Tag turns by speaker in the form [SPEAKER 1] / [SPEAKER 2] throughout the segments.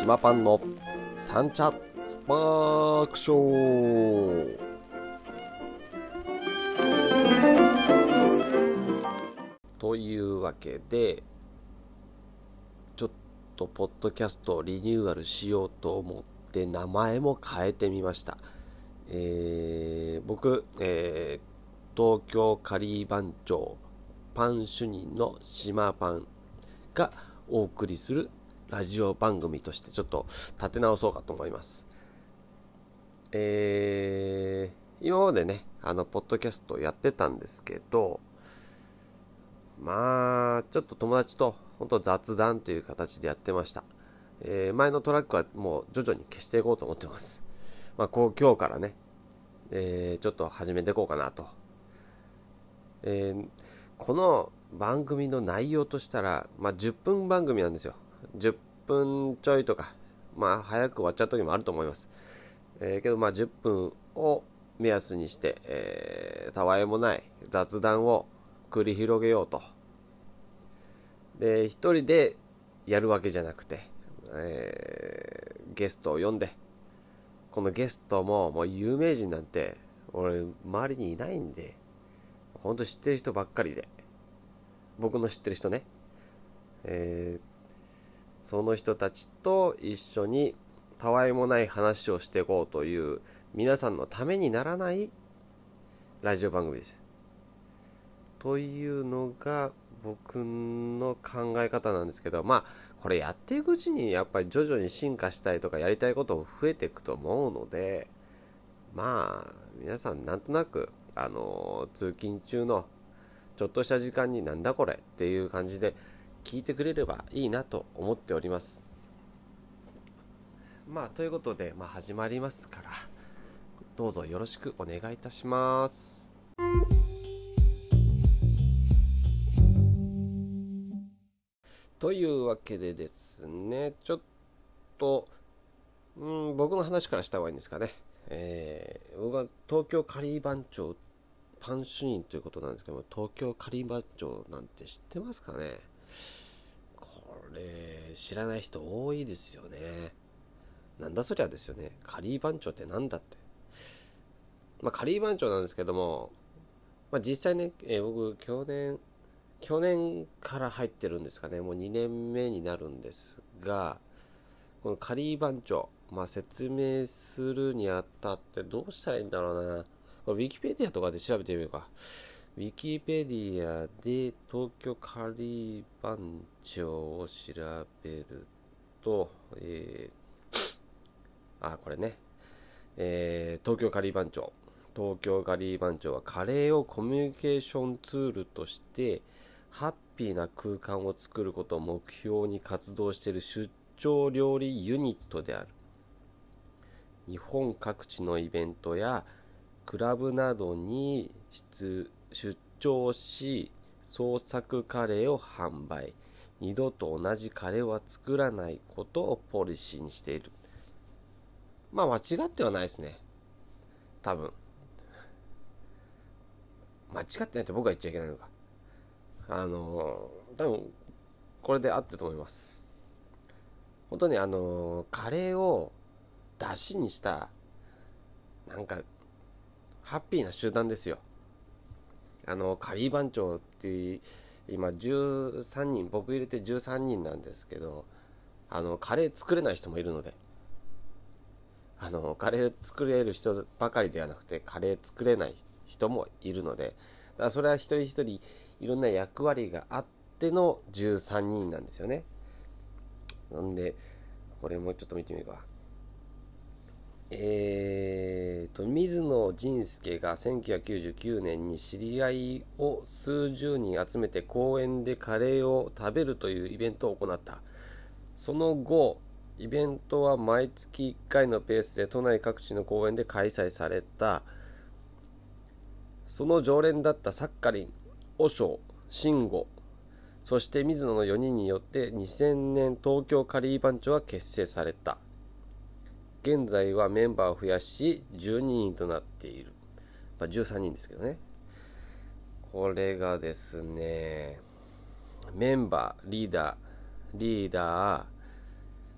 [SPEAKER 1] 島パンの三茶スパークショー。というわけでちょっとポッドキャストをリニューアルしようと思って名前も変えてみました。えー、僕、えー、東京カリー番長パン主任の島パンがお送りするラジオ番組としてちょっと立て直そうかと思います。えー、今までね、あの、ポッドキャストやってたんですけど、まあ、ちょっと友達と本当雑談という形でやってました。えー、前のトラックはもう徐々に消していこうと思ってます。まあ、こう今日からね、えー、ちょっと始めていこうかなと。えー、この番組の内容としたら、まあ、10分番組なんですよ。10分ちょいとか、まあ、早く終わっちゃう時もあると思います。えー、けど、まあ、10分を目安にして、えー、たわいもない雑談を繰り広げようと。で、一人でやるわけじゃなくて、えー、ゲストを呼んで、このゲストも、もう有名人なんて、俺、周りにいないんで、ほんと知ってる人ばっかりで、僕の知ってる人ね、えー、その人たちと一緒にたわいもない話をしていこうという皆さんのためにならないラジオ番組です。というのが僕の考え方なんですけど、まあ、これやっていくうちにやっぱり徐々に進化したいとかやりたいことも増えていくと思うので、まあ、皆さんなんとなく、あの、通勤中のちょっとした時間になんだこれっていう感じで聞いてくれればいいなと思っております。まあ、ということで、まあ、始まりますから、どうぞよろしくお願いいたします。というわけでですね、ちょっと、うん、僕の話からした方がいいんですかね。えー、僕は東京カリー番長パン主任ということなんですけども、東京カリー番長なんて知ってますかね？これ、知らない人多いですよね。なんだそりゃですよね。カリー番長って何だって。まあ、カリー番長なんですけども、まあ、実際ね、えー、僕、去年、去年から入ってるんですかね、もう2年目になるんですが、このカリー番長、まあ、説明するにあたってどうしたらいいんだろうな。これ、ウィキペディアとかで調べてみようか。ウィキペディアで東京カリー番長を調べると、えー、あ、これね。えー、東京カリー番長。東京カリー番長はカレーをコミュニケーションツールとして、ハッピーな空間を作ることを目標に活動している出張料理ユニットである日本各地のイベントやクラブなどに出出張し創作カレーを販売。二度と同じカレーは作らないことをポリシーにしている。まあ間違ってはないですね。多分。間違ってないって僕が言っちゃいけないのか。あの多分これで合ってると思います。本当にあのカレーを出汁にしたなんかハッピーな集団ですよ。あのカリー番長っていう今13人僕入れて13人なんですけどあのカレー作れない人もいるのであのカレー作れる人ばかりではなくてカレー作れない人もいるのでだからそれは一人一人いろんな役割があっての13人なんですよね。なんで、これもちょっと見てみるか。えーと、水野仁介が1999年に知り合いを数十人集めて公園でカレーを食べるというイベントを行った。その後、イベントは毎月1回のペースで都内各地の公園で開催された。その常連だったサッカリン、和尚、慎吾、そして水野の4人によって2000年東京カリー番長は結成された。現在はメンバーを増やし12人となっている。まあ、13人ですけどね。これがですね、メンバー、リーダー、リーダー、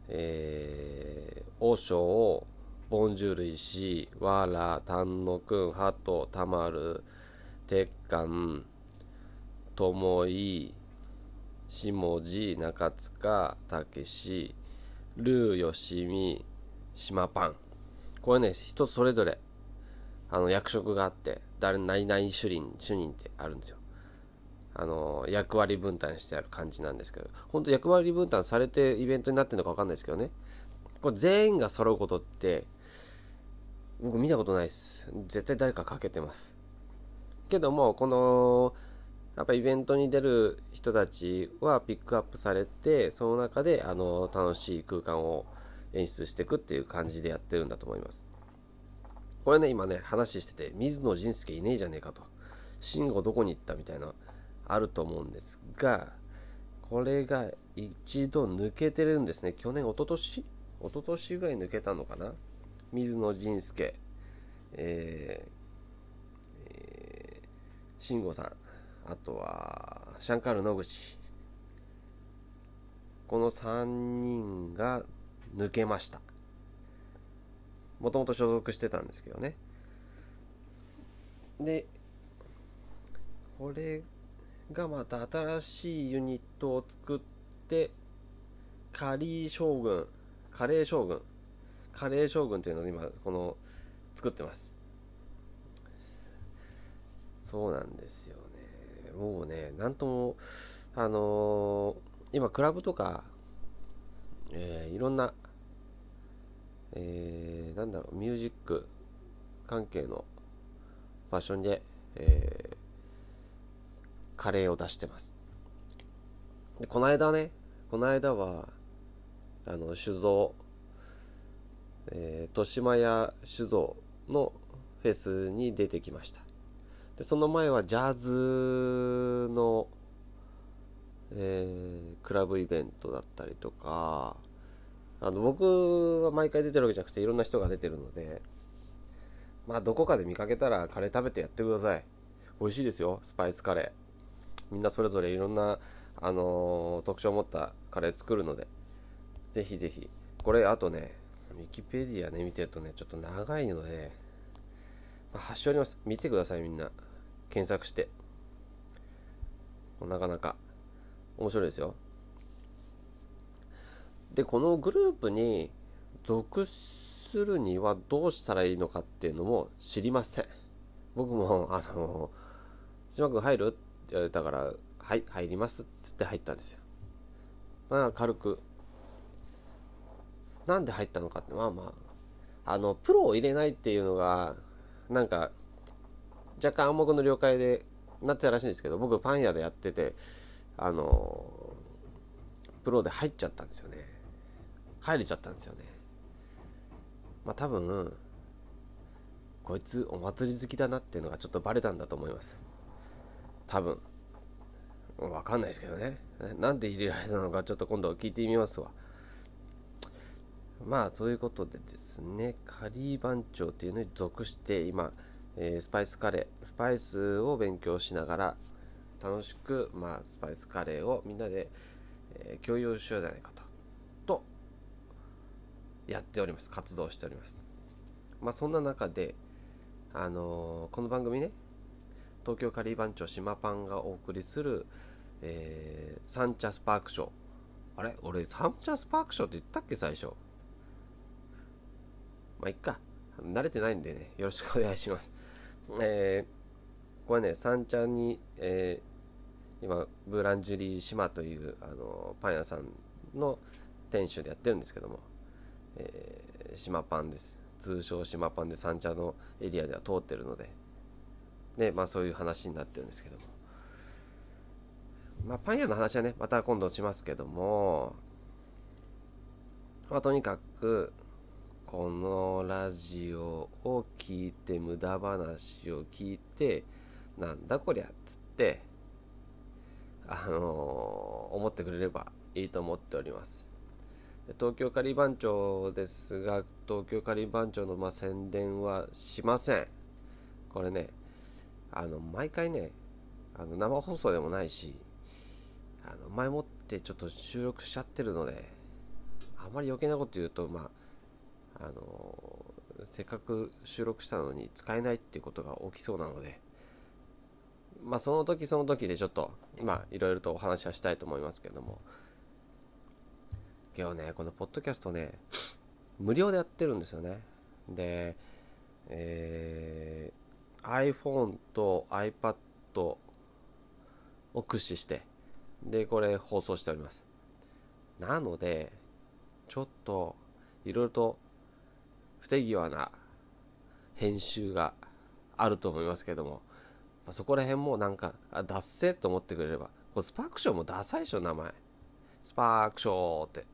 [SPEAKER 1] えー、王将、ボンジュール石、わら、丹野くん、ハト、たまる、鉄管、ともい、下地、中塚、たけし、ルー、よしみ、島パン。これね、一つそれぞれ、あの、役職があって、誰、何々主任、主任ってあるんですよ。あの、役割分担してある感じなんですけど、本当役割分担されてイベントになってるのかわかんないですけどね。これ全員が揃うことって、僕見たことないです。絶対誰かかけてます。けども、この、やっぱイベントに出る人たちはピックアップされて、その中であの楽しい空間を演出していくっていう感じでやってるんだと思います。これね、今ね、話してて、水野仁介いねえじゃねえかと。慎吾どこに行ったみたいな、あると思うんですが、これが一度抜けてるんですね。去年、一昨年？一昨年ぐらい抜けたのかな？水野仁介、えー、えー、慎吾さん、あとは、シャンカール野口。この3人が抜けました。もともと所属してたんですけどね。で、これがまた新しいユニットを作って、カリー将軍、カレー将軍、カレー将軍っていうのを今、この、作ってます。そうなんですよね。もうね、なんとも、あのー、今、クラブとか、えー、いろんなえー、なんだろう、ミュージック関係の場所で、えー、カレーを出してます。でこの間ね、この間は、あの、酒造、えー、豊島屋酒造のフェスに出てきました。で、その前はジャズの、えー、クラブイベントだったりとか、あの僕は毎回出てるわけじゃなくていろんな人が出てるのでまあどこかで見かけたらカレー食べてやってください。美味しいですよ。スパイスカレー。みんなそれぞれいろんな、あのー、特徴を持ったカレー作るのでぜひぜひ。これあとねウィキペディアね見てるとねちょっと長いので、まあ、発祥あります。見てくださいみんな。検索して。なかなか。面白いですよ。でこのグループに属するにはどうしたらいいのかっていうのも知りません。僕もあの「島君入る?」って言われたから「はい入ります」っつって入ったんですよ。まあ軽く。なんで入ったのかってまあまああのプロを入れないっていうのがなんか若干暗黙の了解でなってたらしいんですけど僕パン屋でやっててあのプロで入っちゃったんですよね。入れちゃったんですよね。まあ多分こいつお祭り好きだなっていうのがちょっとバレたんだと思います。多分。わかんないですけどね。なんで入れられたのかちょっと今度聞いてみますわ。まあそういうことでですねカリー番長っていうのに属して今、えー、スパイスカレースパイスを勉強しながら楽しく、まあ、スパイスカレーをみんなで、えー、共有しようじゃないかととやっております。活動しております。まあそんな中で、あのー、この番組ね、東京カリー番長島パンがお送りする、えー、サンチャスパークショー。あれ？俺、サンチャスパークショーって言ったっけ？最初。まあ、いっか。慣れてないんでね、よろしくお願いします。えー、これね、サンチャに、えー、今、ブランジュリー島という、あのパン屋さんの店主でやってるんですけども、えー、島パンです。通称島パンで三茶のエリアでは通ってるのでねまあそういう話になってるんですけども。まあパン屋の話はねまた今度しますけどもまあとにかくこのラジオを聞いて無駄話を聞いてなんだこりゃっつってあのー、思ってくれればいいと思っておりますで東京カリ番長ですが、東京カリ番長のま宣伝はしません。これね、あの、毎回ね、あの生放送でもないし、あの前もってちょっと収録しちゃってるので、あまり余計なこと言うとまああのせっかく収録したのに使えないっていうことが起きそうなのでまあその時その時でちょっとまあいろいろとお話はしたいと思いますけども。今日ねこのポッドキャストね無料でやってるんですよね。でえー、iPhone と iPad を駆使してでこれ放送しております。なのでちょっといろいろと不手際な編集があると思いますけども、あ、そこら辺もなんか、あ、ダッセと思ってくれれば、こスパークショーもダサいでしょ、名前。スパークショーって。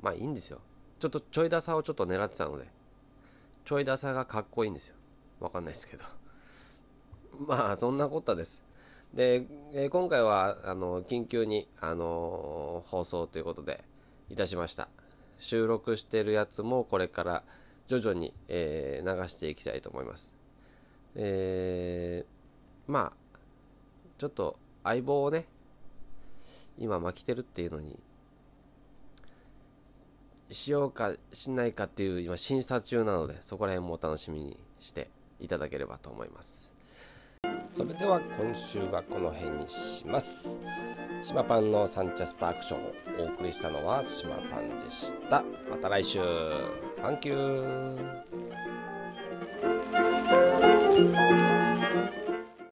[SPEAKER 1] まあいいんですよ。ちょっとちょいダサをちょっと狙ってたので、ちょいダサがかっこいいんですよ。わかんないですけど。まあそんなこったです。で、えー、今回は、あの、緊急に、あのー、放送ということで、いたしました。収録してるやつもこれから徐々に、えー、流していきたいと思います。えー、まあ、ちょっと相棒をね、今巻きてるっていうのに、しようかしないかっていう今審査中なので、そこら辺もお楽しみにしていただければと思います。それでは今週はこの辺にします。島パンのサンチャスパークションをお送りしたのは島パンでした。また来週。パンキュー